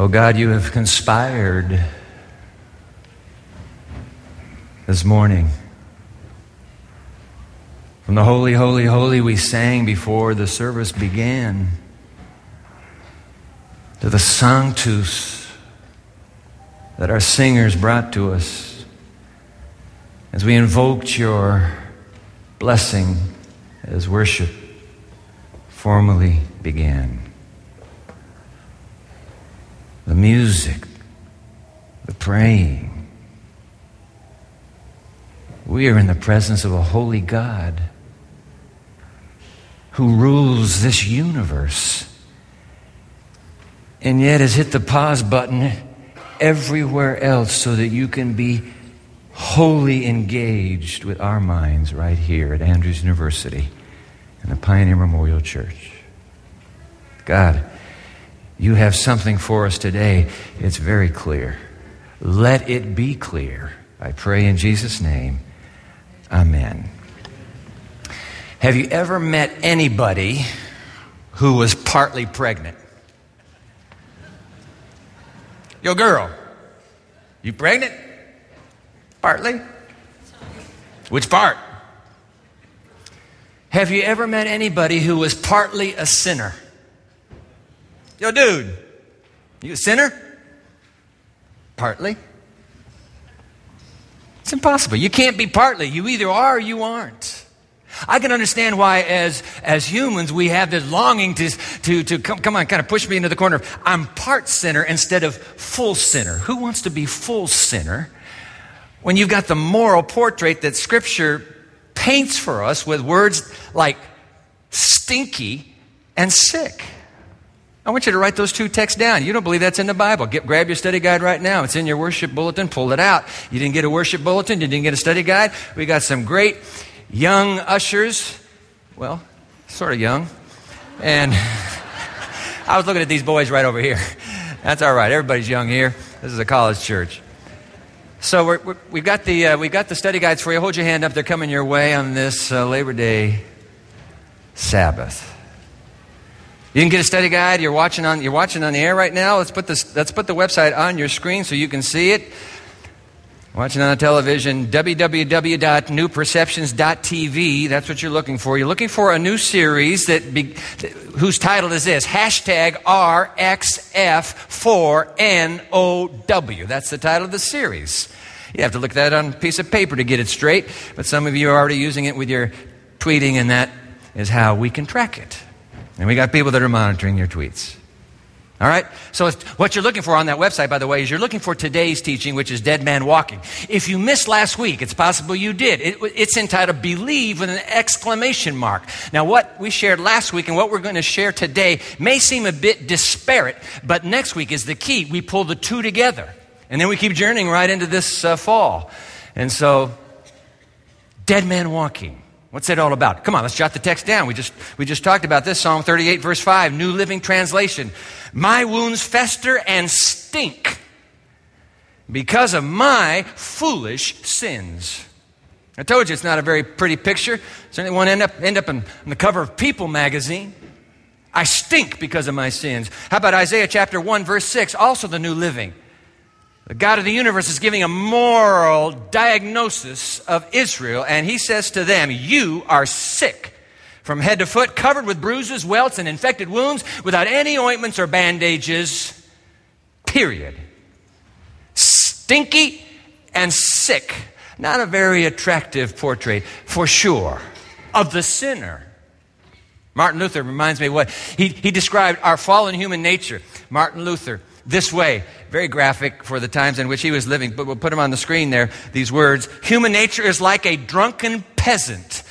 Oh God, you have conspired this morning. From the Holy, Holy, Holy we sang before the service began to the Sanctus that our singers brought to us as we invoked your blessing as worship formally began. The music, the praying. We are in the presence of a holy God who rules this universe and yet has hit the pause button everywhere else so that you can be wholly engaged with our minds right here at Andrews University and the Pioneer Memorial Church. God, you have something for us today. It's very clear. Let it be clear. I pray in Jesus' name. Amen. Have you ever met anybody who was partly pregnant? Yo, girl, you pregnant? Partly? Which part? Have you ever met anybody who was partly a sinner? Yo, dude, you a sinner? Partly? It's impossible. You can't be partly. You either are or you aren't. I can understand why, as, as humans, we have this longing to, to, to come, come on, kind of push me into the corner. I'm part sinner instead of full sinner. Who wants to be full sinner when you've got the moral portrait that Scripture paints for us with words like stinky and sick? I want you to write those two texts down. You don't believe that's in the Bible. Get, grab your study guide right now. It's in your worship bulletin. Pull it out. You didn't get a worship bulletin. You didn't get a study guide. We got some great young ushers, well, sort of young. And I was looking at these boys right over here. That's all right. Everybody's young here. This is a college church. So we have got the uh, we've got the study guides for you. Hold your hand up; they're coming your way on this uh, Labor Day Sabbath. You can get a study guide. You're watching on you're watching on the air right now. Let's put this let's put the website on your screen so you can see it. Watching on the television, www.newperceptions.tv. That's what you're looking for. You're looking for a new series that be, whose title is this hashtag RXF4NOW. That's the title of the series. You have to look that on a piece of paper to get it straight, but some of you are already using it with your tweeting, and that is how we can track it. And we got people that are monitoring your tweets. All right? So, what you're looking for on that website, by the way, is you're looking for today's teaching, which is Dead Man Walking. If you missed last week, it's possible you did. It, it's entitled Believe with an exclamation mark. Now, what we shared last week and what we're going to share today may seem a bit disparate, but next week is the key. We pull the two together. And then we keep journeying right into this uh, fall. And so, Dead Man Walking. What's that all about? Come on, let's jot the text down. We just, we just talked about this. Psalm 38, verse 5, New Living Translation. My wounds fester and stink because of my foolish sins. I told you it's not a very pretty picture. Certainly won't end up, end up on the cover of People magazine. I stink because of my sins. How about Isaiah chapter 1, verse 6, also the New Living? The God of the universe is giving a moral diagnosis of Israel, and he says to them, You are sick from head to foot, covered with bruises, welts, and infected wounds, without any ointments or bandages. Period. Stinky and sick. Not a very attractive portrait, for sure, of the sinner. Martin Luther reminds me what he, he described our fallen human nature. Martin Luther this way. Very graphic for the times in which he was living, but we'll put them on the screen there. These words Human nature is like a drunken peasant.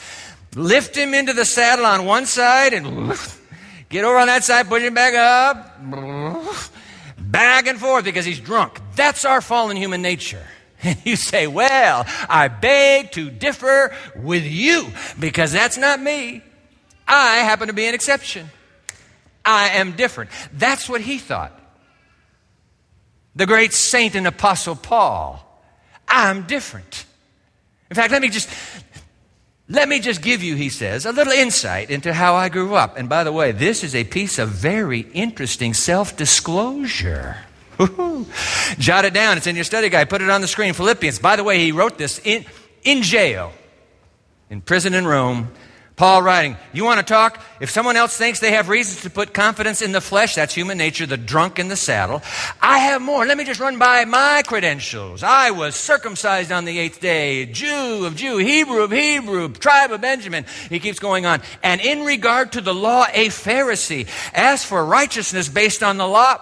Lift him into the saddle on one side and get over on that side, push him back up, back and forth because he's drunk. That's our fallen human nature. And you say, Well, I beg to differ with you because that's not me. I happen to be an exception. I am different. That's what he thought the great saint and apostle Paul. I'm different. In fact, let me just let me just give you, he says, a little insight into how I grew up. And by the way, this is a piece of very interesting self disclosure. Jot it down. It's in your study guide. Put it on the screen. Philippians. By the way, he wrote this in, in jail, in prison in Rome. Paul writing, You want to talk? If someone else thinks they have reasons to put confidence in the flesh, that's human nature, the drunk in the saddle. I have more. Let me just run by my credentials. I was circumcised on the eighth day, Jew of Jew, Hebrew of Hebrew, tribe of Benjamin. He keeps going on. And in regard to the law, a Pharisee. As for righteousness based on the law,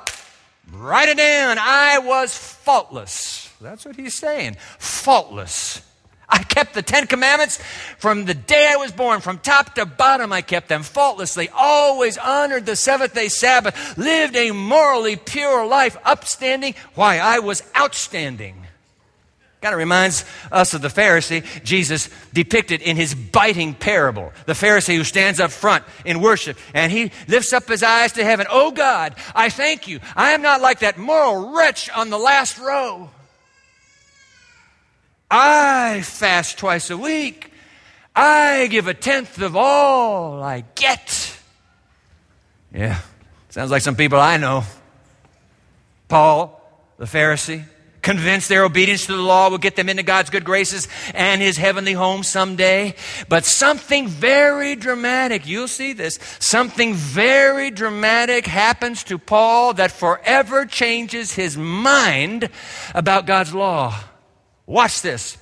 write it down. I was faultless. That's what he's saying. Faultless. I kept the Ten Commandments from the day I was born, from top to bottom. I kept them faultlessly, always honored the seventh day Sabbath, lived a morally pure life, upstanding. Why? I was outstanding. Kind of reminds us of the Pharisee Jesus depicted in his biting parable. The Pharisee who stands up front in worship and he lifts up his eyes to heaven. Oh God, I thank you. I am not like that moral wretch on the last row. I fast twice a week. I give a tenth of all I get. Yeah, sounds like some people I know. Paul, the Pharisee, convinced their obedience to the law would get them into God's good graces and his heavenly home someday. But something very dramatic, you'll see this, something very dramatic happens to Paul that forever changes his mind about God's law. Watch this.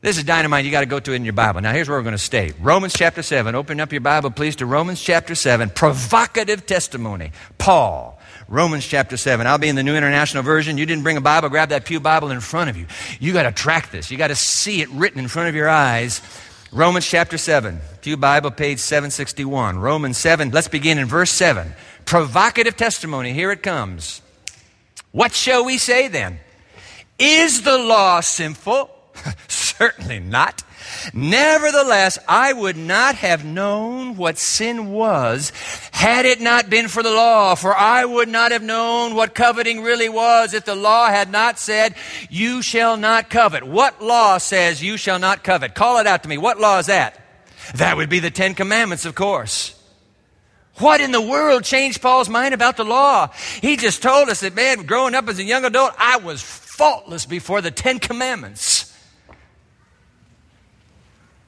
This is dynamite. You got to go to it in your Bible. Now, here's where we're going to stay Romans chapter 7. Open up your Bible, please, to Romans chapter 7. Provocative testimony. Paul. Romans chapter 7. I'll be in the New International Version. You didn't bring a Bible, grab that Pew Bible in front of you. You got to track this. You got to see it written in front of your eyes. Romans chapter 7. Pew Bible, page 761. Romans 7. Let's begin in verse 7. Provocative testimony. Here it comes. What shall we say then? Is the law sinful? Certainly not. Nevertheless, I would not have known what sin was had it not been for the law, for I would not have known what coveting really was if the law had not said, You shall not covet. What law says you shall not covet? Call it out to me. What law is that? That would be the Ten Commandments, of course. What in the world changed Paul's mind about the law? He just told us that, man, growing up as a young adult, I was faultless before the Ten Commandments.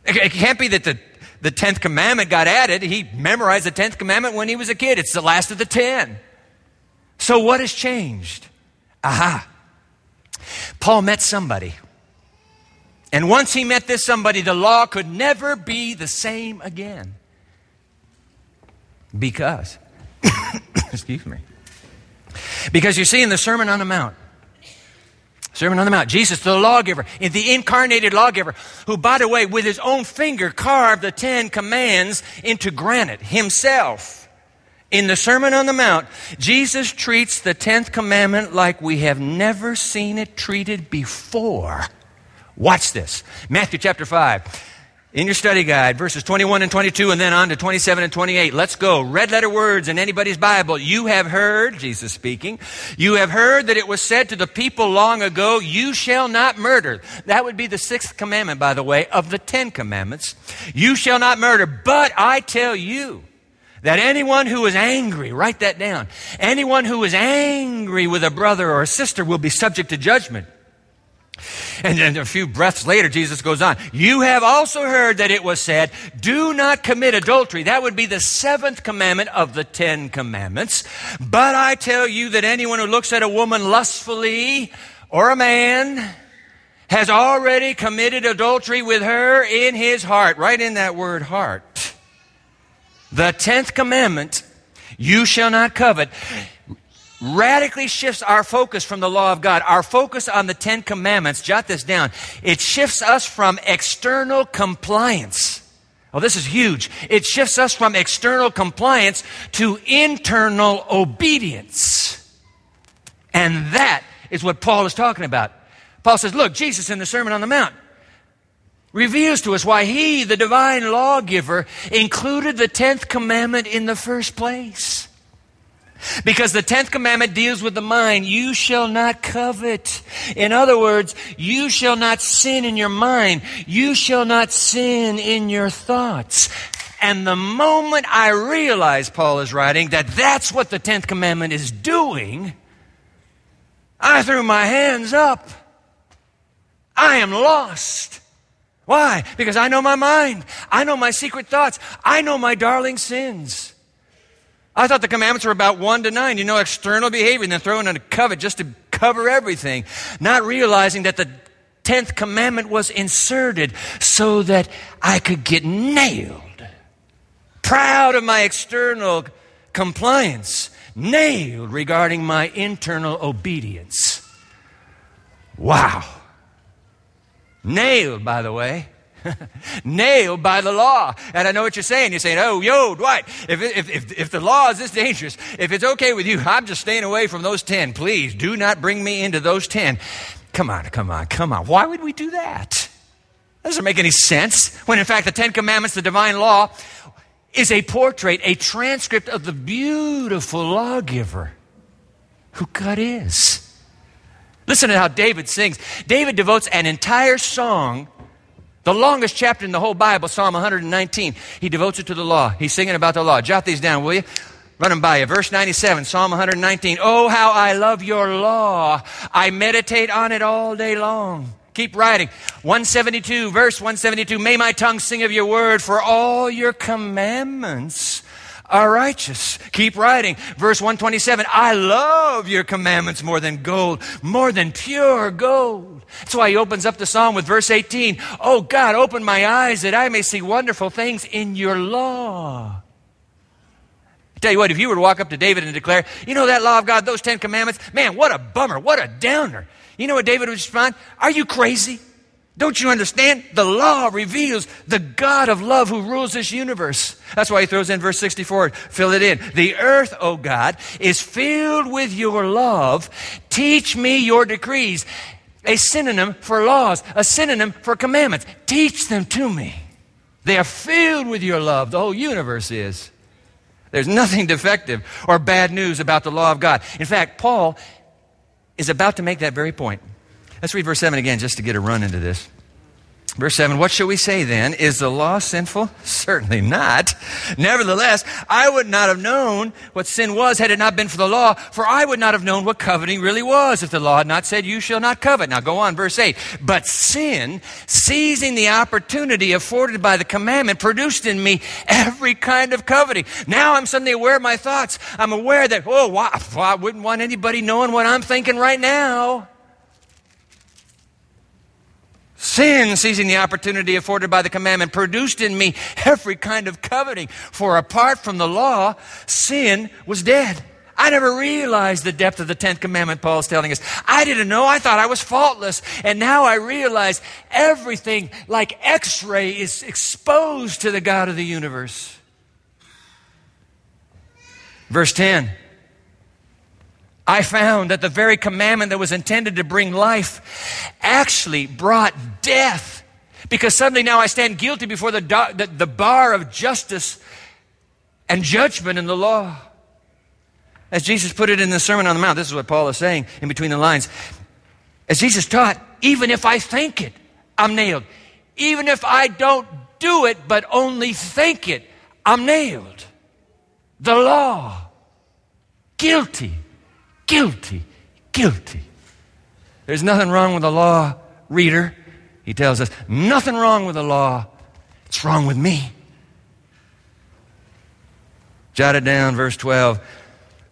It can't be that the, the tenth commandment got added. He memorized the tenth commandment when he was a kid. It's the last of the ten. So what has changed? Aha. Paul met somebody. And once he met this somebody, the law could never be the same again. Because, excuse me. Because you see in the Sermon on the Mount, Sermon on the Mount. Jesus, the lawgiver, the incarnated lawgiver, who, by the way, with his own finger carved the Ten Commands into granite himself. In the Sermon on the Mount, Jesus treats the Tenth Commandment like we have never seen it treated before. Watch this. Matthew chapter 5 in your study guide, verses 21 and 22, and then on to 27 and 28. Let's go. Red letter words in anybody's Bible. You have heard, Jesus speaking, you have heard that it was said to the people long ago, You shall not murder. That would be the sixth commandment, by the way, of the Ten Commandments. You shall not murder. But I tell you, that anyone who is angry, write that down, anyone who is angry with a brother or a sister will be subject to judgment. And then a few breaths later, Jesus goes on. You have also heard that it was said, Do not commit adultery. That would be the seventh commandment of the Ten Commandments. But I tell you that anyone who looks at a woman lustfully or a man has already committed adultery with her in his heart. Right in that word heart. The tenth commandment, you shall not covet radically shifts our focus from the law of God, our focus on the Ten Commandments. Jot this down. It shifts us from external compliance. Oh, this is huge. It shifts us from external compliance to internal obedience. And that is what Paul is talking about. Paul says, look, Jesus in the Sermon on the Mount reveals to us why he, the divine lawgiver, included the 10th commandment in the first place. Because the 10th commandment deals with the mind. You shall not covet. In other words, you shall not sin in your mind. You shall not sin in your thoughts. And the moment I realize, Paul is writing, that that's what the 10th commandment is doing, I threw my hands up. I am lost. Why? Because I know my mind. I know my secret thoughts. I know my darling sins. I thought the commandments were about one to nine, you know, external behavior, and then throwing in a covet just to cover everything, not realizing that the tenth commandment was inserted so that I could get nailed. Proud of my external compliance, nailed regarding my internal obedience. Wow. Nailed, by the way. Nailed by the law. And I know what you're saying. You're saying, oh, yo, Dwight, if, if, if, if the law is this dangerous, if it's okay with you, I'm just staying away from those 10. Please do not bring me into those 10. Come on, come on, come on. Why would we do that? That doesn't make any sense. When in fact, the Ten Commandments, the divine law, is a portrait, a transcript of the beautiful lawgiver who God is. Listen to how David sings. David devotes an entire song, the longest chapter in the whole Bible, Psalm 119. He devotes it to the law. He's singing about the law. Jot these down, will you? Run them by you. Verse 97, Psalm 119. Oh, how I love your law. I meditate on it all day long. Keep writing. 172, verse 172. May my tongue sing of your word, for all your commandments are righteous. Keep writing. Verse 127 I love your commandments more than gold, more than pure gold. That's why he opens up the psalm with verse 18 Oh God, open my eyes that I may see wonderful things in your law. I tell you what, if you were to walk up to David and declare, You know that law of God, those Ten Commandments, man, what a bummer, what a downer. You know what David would respond? Are you crazy? Don't you understand? The law reveals the God of love who rules this universe. That's why he throws in verse 64. Fill it in. The earth, O God, is filled with your love. Teach me your decrees. A synonym for laws, a synonym for commandments. Teach them to me. They are filled with your love. The whole universe is. There's nothing defective or bad news about the law of God. In fact, Paul is about to make that very point. Let's read verse 7 again just to get a run into this. Verse 7 What shall we say then? Is the law sinful? Certainly not. Nevertheless, I would not have known what sin was had it not been for the law, for I would not have known what coveting really was if the law had not said, You shall not covet. Now go on, verse 8. But sin, seizing the opportunity afforded by the commandment, produced in me every kind of coveting. Now I'm suddenly aware of my thoughts. I'm aware that, oh, why, I wouldn't want anybody knowing what I'm thinking right now. Sin, seizing the opportunity afforded by the commandment, produced in me every kind of coveting. For apart from the law, sin was dead. I never realized the depth of the 10th commandment, Paul's telling us. I didn't know. I thought I was faultless. And now I realize everything, like x ray, is exposed to the God of the universe. Verse 10 I found that the very commandment that was intended to bring life actually brought death. Because suddenly now I stand guilty before the, do- the, the bar of justice and judgment in the law. As Jesus put it in the Sermon on the Mount, this is what Paul is saying in between the lines. As Jesus taught, even if I think it, I'm nailed. Even if I don't do it, but only think it, I'm nailed. The law, guilty guilty, guilty. There's nothing wrong with the law, reader. He tells us, nothing wrong with the law. It's wrong with me. Jot it down, verse 12.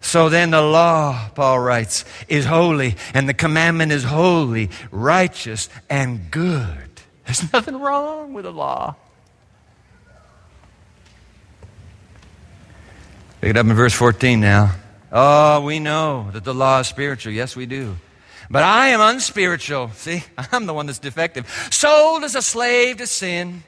So then the law, Paul writes, is holy, and the commandment is holy, righteous, and good. There's nothing wrong with the law. Pick it up in verse 14 now. Oh, we know that the law is spiritual. Yes, we do. But I am unspiritual. See, I'm the one that's defective. Sold as a slave to sin.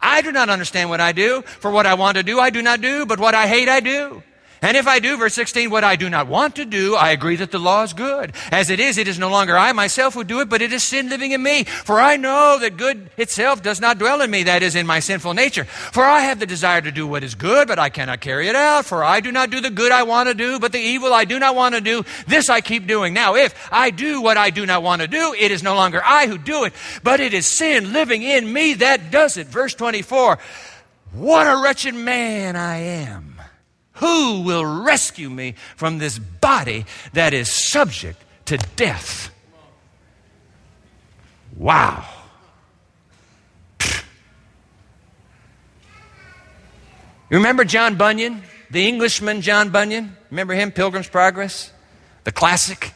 I do not understand what I do. For what I want to do, I do not do, but what I hate, I do. And if I do, verse 16, what I do not want to do, I agree that the law is good. As it is, it is no longer I myself who do it, but it is sin living in me. For I know that good itself does not dwell in me, that is, in my sinful nature. For I have the desire to do what is good, but I cannot carry it out. For I do not do the good I want to do, but the evil I do not want to do, this I keep doing. Now, if I do what I do not want to do, it is no longer I who do it, but it is sin living in me that does it. Verse 24, what a wretched man I am. Who will rescue me from this body that is subject to death. Wow. You remember John Bunyan, the Englishman John Bunyan? Remember him, Pilgrim's Progress? The classic?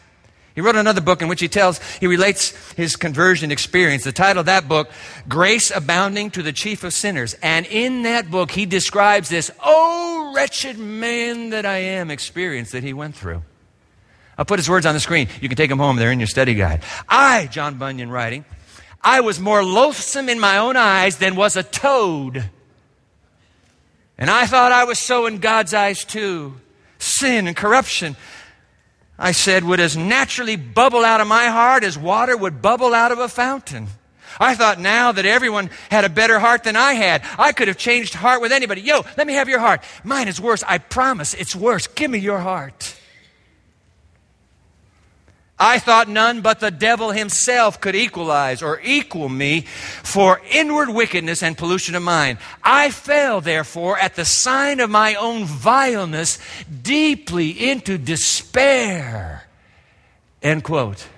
He wrote another book in which he tells, he relates his conversion experience. The title of that book, Grace Abounding to the Chief of Sinners. And in that book, he describes this, oh, wretched man that I am experience that he went through. I'll put his words on the screen. You can take them home. They're in your study guide. I, John Bunyan writing, I was more loathsome in my own eyes than was a toad. And I thought I was so in God's eyes too. Sin and corruption I said, would as naturally bubble out of my heart as water would bubble out of a fountain. I thought now that everyone had a better heart than I had, I could have changed heart with anybody. Yo, let me have your heart. Mine is worse. I promise it's worse. Give me your heart. I thought none but the devil himself could equalize or equal me for inward wickedness and pollution of mind. I fell, therefore, at the sign of my own vileness, deeply into despair. End quote.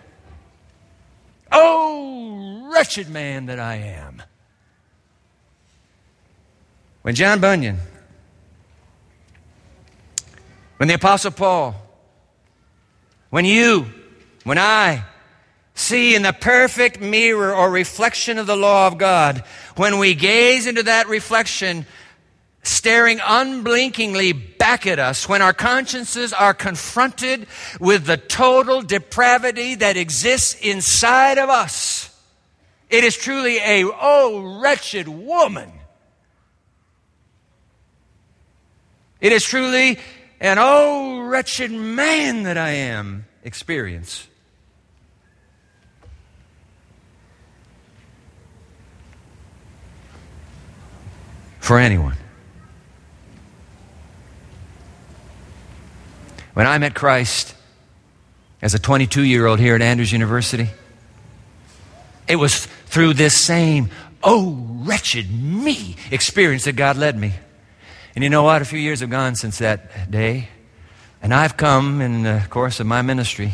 Oh, wretched man that I am. When John Bunyan, when the Apostle Paul, when you, when I see in the perfect mirror or reflection of the law of God, when we gaze into that reflection, staring unblinkingly back at us, when our consciences are confronted with the total depravity that exists inside of us, it is truly a, oh, wretched woman. It is truly an, oh, wretched man that I am experience. For anyone. When I met Christ as a 22 year old here at Andrews University, it was through this same, oh, wretched me experience that God led me. And you know what? A few years have gone since that day. And I've come in the course of my ministry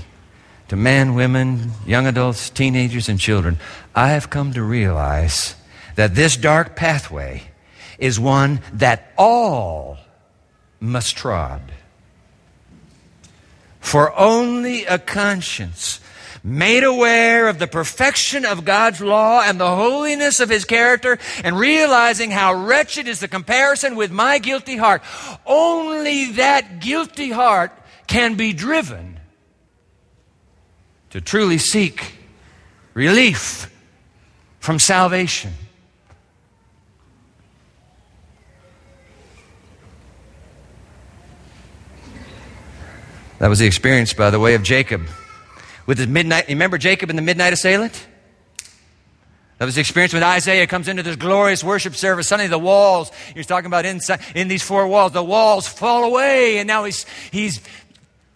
to men, women, young adults, teenagers, and children. I have come to realize that this dark pathway is one that all must trod. For only a conscience made aware of the perfection of God's law and the holiness of His character, and realizing how wretched is the comparison with my guilty heart, only that guilty heart can be driven to truly seek relief from salvation. That was the experience, by the way, of Jacob. With his midnight, remember Jacob and the midnight assailant? That was the experience when Isaiah comes into this glorious worship service. Suddenly the walls, he's talking about inside, in these four walls, the walls fall away, and now he's, he's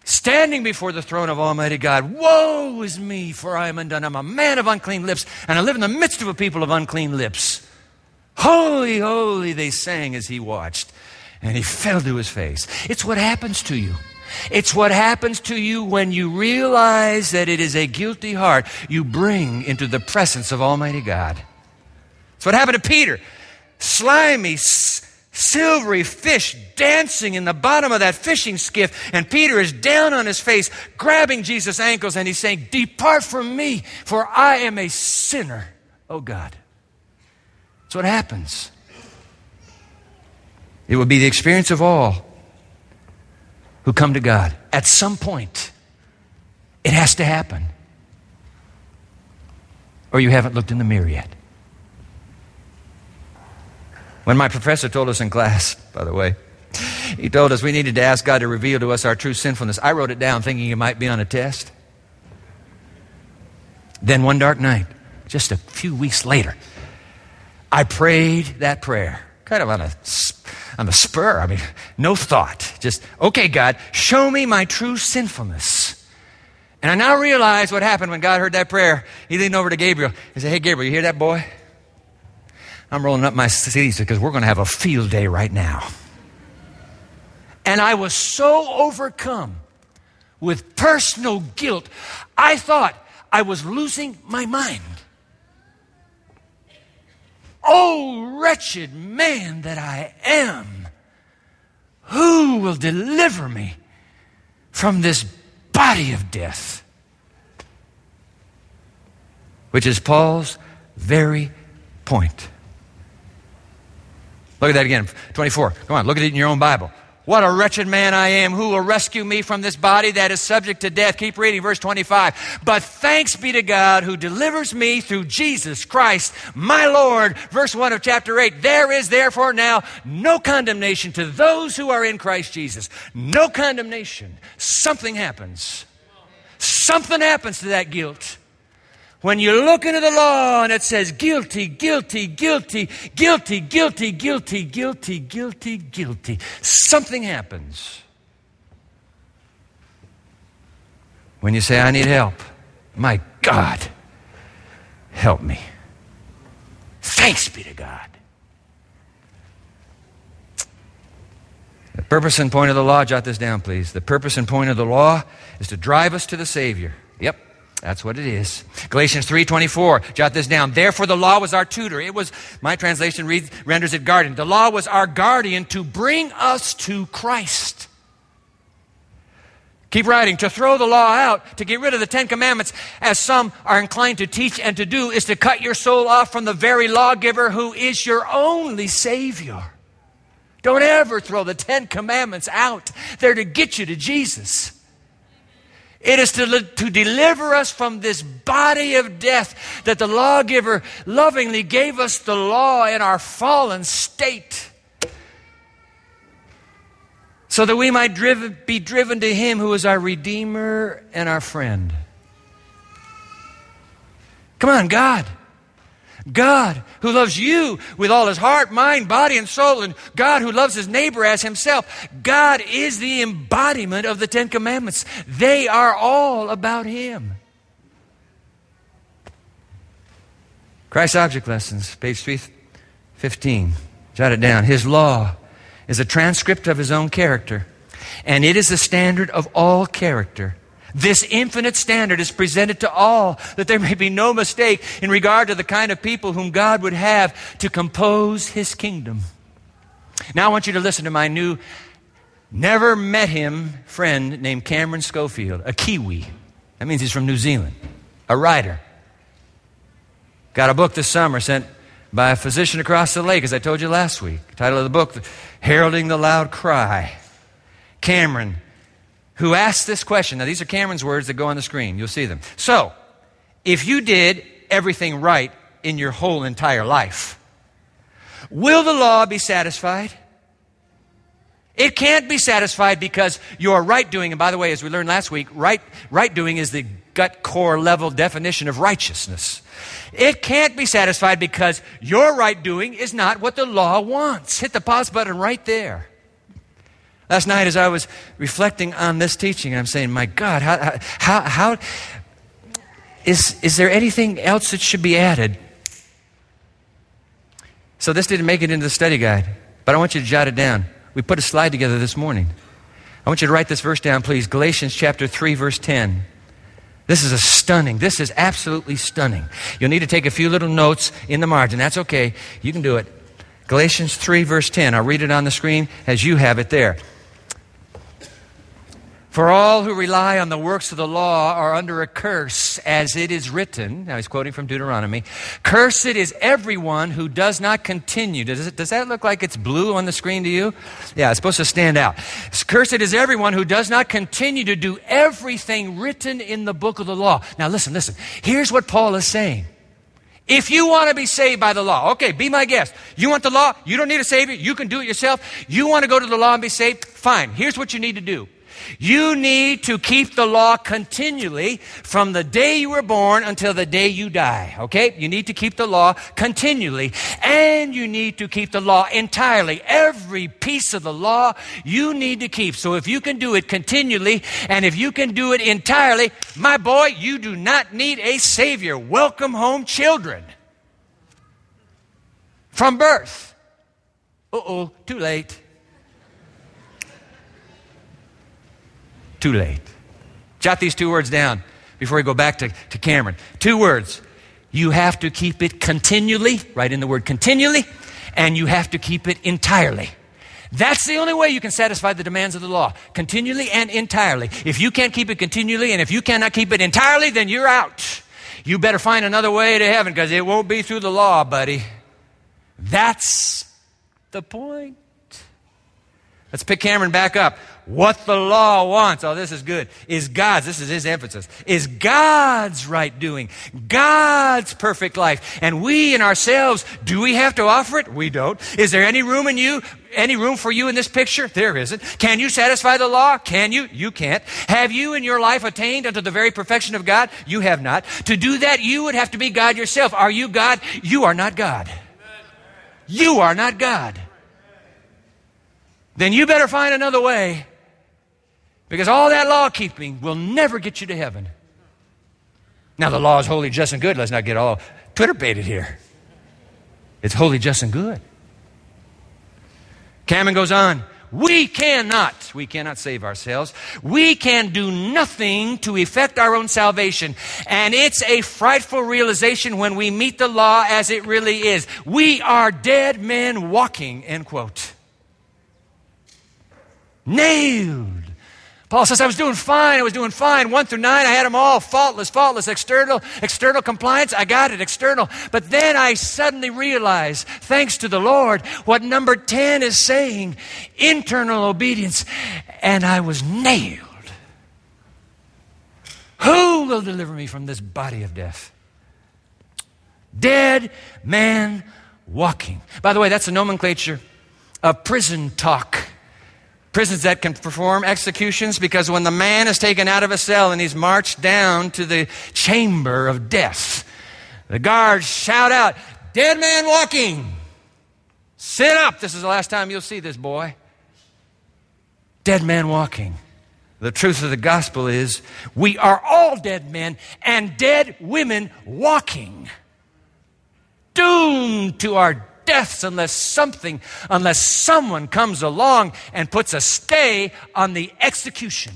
standing before the throne of Almighty God. Woe is me, for I am undone. I'm a man of unclean lips, and I live in the midst of a people of unclean lips. Holy, holy, they sang as he watched, and he fell to his face. It's what happens to you. It's what happens to you when you realize that it is a guilty heart you bring into the presence of Almighty God. It's what happened to Peter. Slimy, s- silvery fish dancing in the bottom of that fishing skiff, and Peter is down on his face, grabbing Jesus' ankles, and he's saying, Depart from me, for I am a sinner. Oh God. That's what happens. It will be the experience of all who come to God. At some point, it has to happen. Or you haven't looked in the mirror yet. When my professor told us in class, by the way, he told us we needed to ask God to reveal to us our true sinfulness. I wrote it down thinking it might be on a test. Then one dark night, just a few weeks later, I prayed that prayer, kind of on a on the spur. I mean, no thought. Just, okay, God, show me my true sinfulness. And I now realize what happened when God heard that prayer. He leaned over to Gabriel. He said, Hey, Gabriel, you hear that boy? I'm rolling up my sleeves because we're going to have a field day right now. And I was so overcome with personal guilt. I thought I was losing my mind. Oh, wretched man that I am, who will deliver me from this body of death? Which is Paul's very point. Look at that again. 24. Come on, look at it in your own Bible. What a wretched man I am. Who will rescue me from this body that is subject to death? Keep reading, verse 25. But thanks be to God who delivers me through Jesus Christ, my Lord. Verse 1 of chapter 8. There is therefore now no condemnation to those who are in Christ Jesus. No condemnation. Something happens. Something happens to that guilt. When you look into the law and it says guilty, guilty, guilty, guilty, guilty, guilty, guilty, guilty, guilty, something happens. When you say, I need help, my God, help me. Thanks be to God. The purpose and point of the law, jot this down, please. The purpose and point of the law is to drive us to the Savior. Yep. That's what it is. Galatians 3:24. Jot this down. Therefore the law was our tutor. It was my translation reads, renders it guardian. The law was our guardian to bring us to Christ. Keep writing. To throw the law out, to get rid of the Ten Commandments, as some are inclined to teach and to do, is to cut your soul off from the very lawgiver who is your only Savior. Don't ever throw the Ten Commandments out. They're to get you to Jesus. It is to, to deliver us from this body of death that the lawgiver lovingly gave us the law in our fallen state so that we might driven, be driven to Him who is our Redeemer and our friend. Come on, God. God who loves you with all his heart, mind, body, and soul, and God who loves his neighbor as himself. God is the embodiment of the Ten Commandments. They are all about him. Christ's Object Lessons, page 315. Jot it down. His law is a transcript of his own character, and it is the standard of all character. This infinite standard is presented to all that there may be no mistake in regard to the kind of people whom God would have to compose his kingdom. Now I want you to listen to my new, never met him friend named Cameron Schofield, a Kiwi. That means he's from New Zealand, a writer. Got a book this summer sent by a physician across the lake, as I told you last week. The title of the book, Heralding the Loud Cry. Cameron who asked this question. Now, these are Cameron's words that go on the screen. You'll see them. So, if you did everything right in your whole entire life, will the law be satisfied? It can't be satisfied because your right doing, and by the way, as we learned last week, right, right doing is the gut core level definition of righteousness. It can't be satisfied because your right doing is not what the law wants. Hit the pause button right there. Last night, as I was reflecting on this teaching, I'm saying, my God, how, how, how is, is there anything else that should be added? So this didn't make it into the study guide, but I want you to jot it down. We put a slide together this morning. I want you to write this verse down, please. Galatians chapter 3, verse 10. This is a stunning, this is absolutely stunning. You'll need to take a few little notes in the margin. That's okay. You can do it. Galatians 3, verse 10. I'll read it on the screen as you have it there. For all who rely on the works of the law are under a curse, as it is written. Now he's quoting from Deuteronomy. Cursed is everyone who does not continue. Does, it, does that look like it's blue on the screen to you? Yeah, it's supposed to stand out. Cursed is everyone who does not continue to do everything written in the book of the law. Now listen, listen. Here's what Paul is saying. If you want to be saved by the law, okay, be my guest. You want the law? You don't need a savior. You can do it yourself. You want to go to the law and be saved? Fine. Here's what you need to do. You need to keep the law continually from the day you were born until the day you die. Okay? You need to keep the law continually. And you need to keep the law entirely. Every piece of the law you need to keep. So if you can do it continually and if you can do it entirely, my boy, you do not need a Savior. Welcome home, children. From birth. Uh oh, too late. Too late. Jot these two words down before we go back to, to Cameron. Two words. You have to keep it continually, write in the word continually, and you have to keep it entirely. That's the only way you can satisfy the demands of the law, continually and entirely. If you can't keep it continually and if you cannot keep it entirely, then you're out. You better find another way to heaven because it won't be through the law, buddy. That's the point. Let's pick Cameron back up. What the law wants, oh, this is good, is God's, this is his emphasis, is God's right doing, God's perfect life. And we in ourselves, do we have to offer it? We don't. Is there any room in you, any room for you in this picture? There isn't. Can you satisfy the law? Can you? You can't. Have you in your life attained unto the very perfection of God? You have not. To do that, you would have to be God yourself. Are you God? You are not God. You are not God. Then you better find another way because all that law keeping will never get you to heaven. Now, the law is holy, just, and good. Let's not get all Twitter baited here. It's holy, just, and good. Cameron goes on. We cannot, we cannot save ourselves. We can do nothing to effect our own salvation. And it's a frightful realization when we meet the law as it really is. We are dead men walking, end quote. Nailed Paul says, I was doing fine. I was doing fine. One through nine, I had them all faultless, faultless, external, external compliance. I got it, external. But then I suddenly realized, thanks to the Lord, what number 10 is saying internal obedience. And I was nailed. Who will deliver me from this body of death? Dead man walking. By the way, that's a nomenclature of prison talk prisons that can perform executions because when the man is taken out of a cell and he's marched down to the chamber of death, the guards shout out, Dead man walking! Sit up! This is the last time you'll see this boy. Dead man walking. The truth of the gospel is we are all dead men and dead women walking, doomed to our deaths unless something, unless someone comes along and puts a stay on the execution.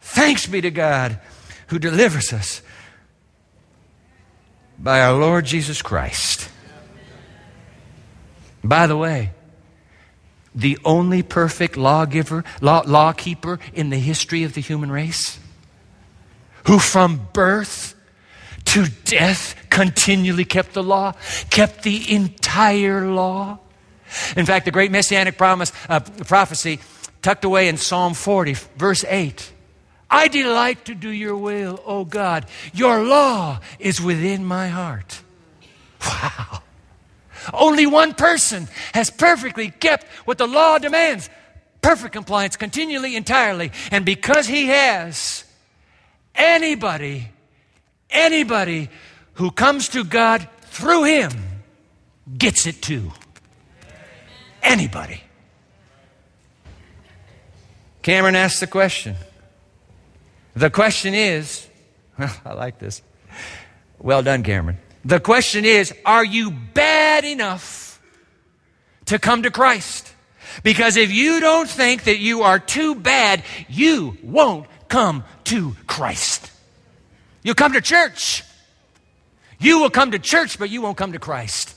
Thanks be to God who delivers us by our Lord Jesus Christ. By the way, the only perfect lawgiver, law, lawkeeper in the history of the human race, who from birth to death continually kept the law, kept the entire law. In fact, the great messianic promise, uh, prophecy tucked away in Psalm 40, verse 8. I delight to do your will, O God. Your law is within my heart. Wow. Only one person has perfectly kept what the law demands perfect compliance, continually, entirely. And because he has, anybody Anybody who comes to God through Him gets it too. Anybody. Cameron asked the question. The question is, I like this. Well done, Cameron. The question is, are you bad enough to come to Christ? Because if you don't think that you are too bad, you won't come to Christ. You'll come to church. You will come to church, but you won't come to Christ.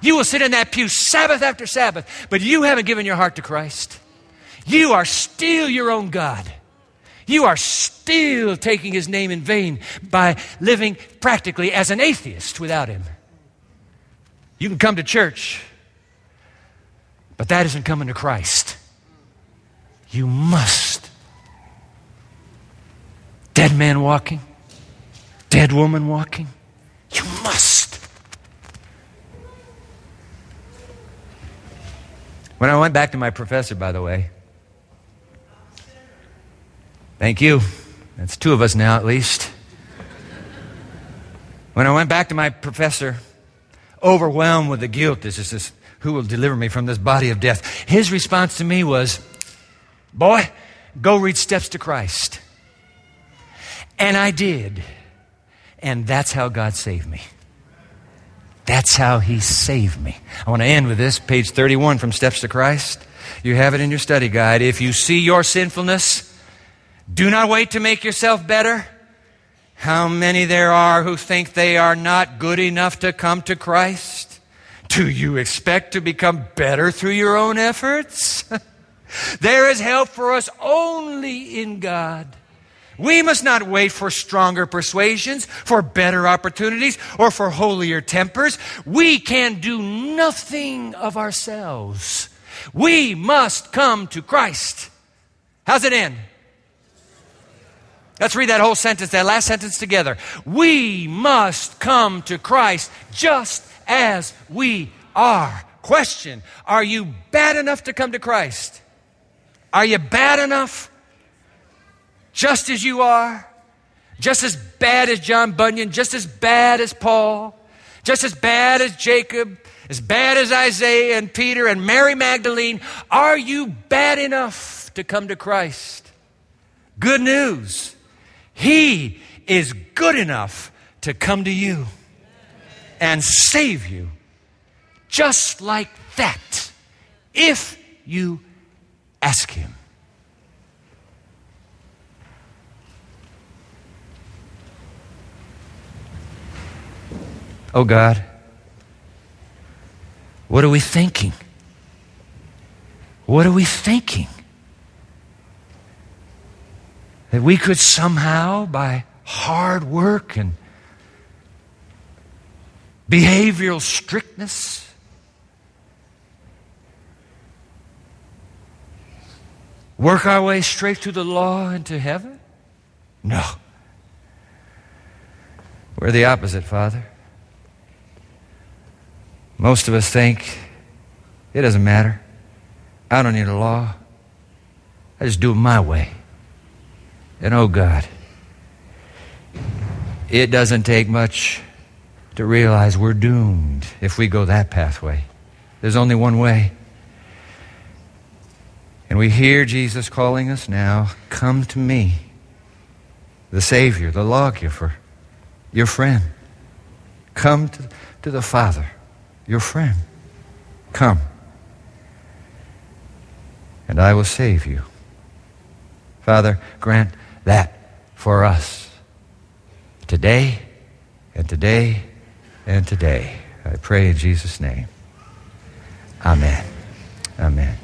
You will sit in that pew Sabbath after Sabbath, but you haven't given your heart to Christ. You are still your own God. You are still taking his name in vain by living practically as an atheist without him. You can come to church, but that isn't coming to Christ. You must. Dead man walking, dead woman walking? You must. When I went back to my professor, by the way, thank you. That's two of us now, at least. When I went back to my professor, overwhelmed with the guilt, this is this, who will deliver me from this body of death? His response to me was, Boy, go read Steps to Christ. And I did. And that's how God saved me. That's how He saved me. I want to end with this, page 31 from Steps to Christ. You have it in your study guide. If you see your sinfulness, Do not wait to make yourself better. How many there are who think they are not good enough to come to Christ? Do you expect to become better through your own efforts? there is help for us only in God. We must not wait for stronger persuasions, for better opportunities, or for holier tempers. We can do nothing of ourselves. We must come to Christ. How's it end? Let's read that whole sentence, that last sentence together. We must come to Christ just as we are. Question Are you bad enough to come to Christ? Are you bad enough? Just as you are? Just as bad as John Bunyan? Just as bad as Paul? Just as bad as Jacob? As bad as Isaiah and Peter and Mary Magdalene? Are you bad enough to come to Christ? Good news. He is good enough to come to you and save you just like that if you ask Him. Oh God, what are we thinking? What are we thinking? That we could somehow, by hard work and behavioral strictness, work our way straight through the law into heaven? No. We're the opposite, Father. Most of us think it doesn't matter. I don't need a law. I just do it my way. And oh God, it doesn't take much to realize we're doomed if we go that pathway. There's only one way. And we hear Jesus calling us now come to me, the Savior, the lawgiver, your friend. Come to, to the Father your friend. Come, and I will save you. Father, grant that for us today and today and today. I pray in Jesus' name. Amen. Amen.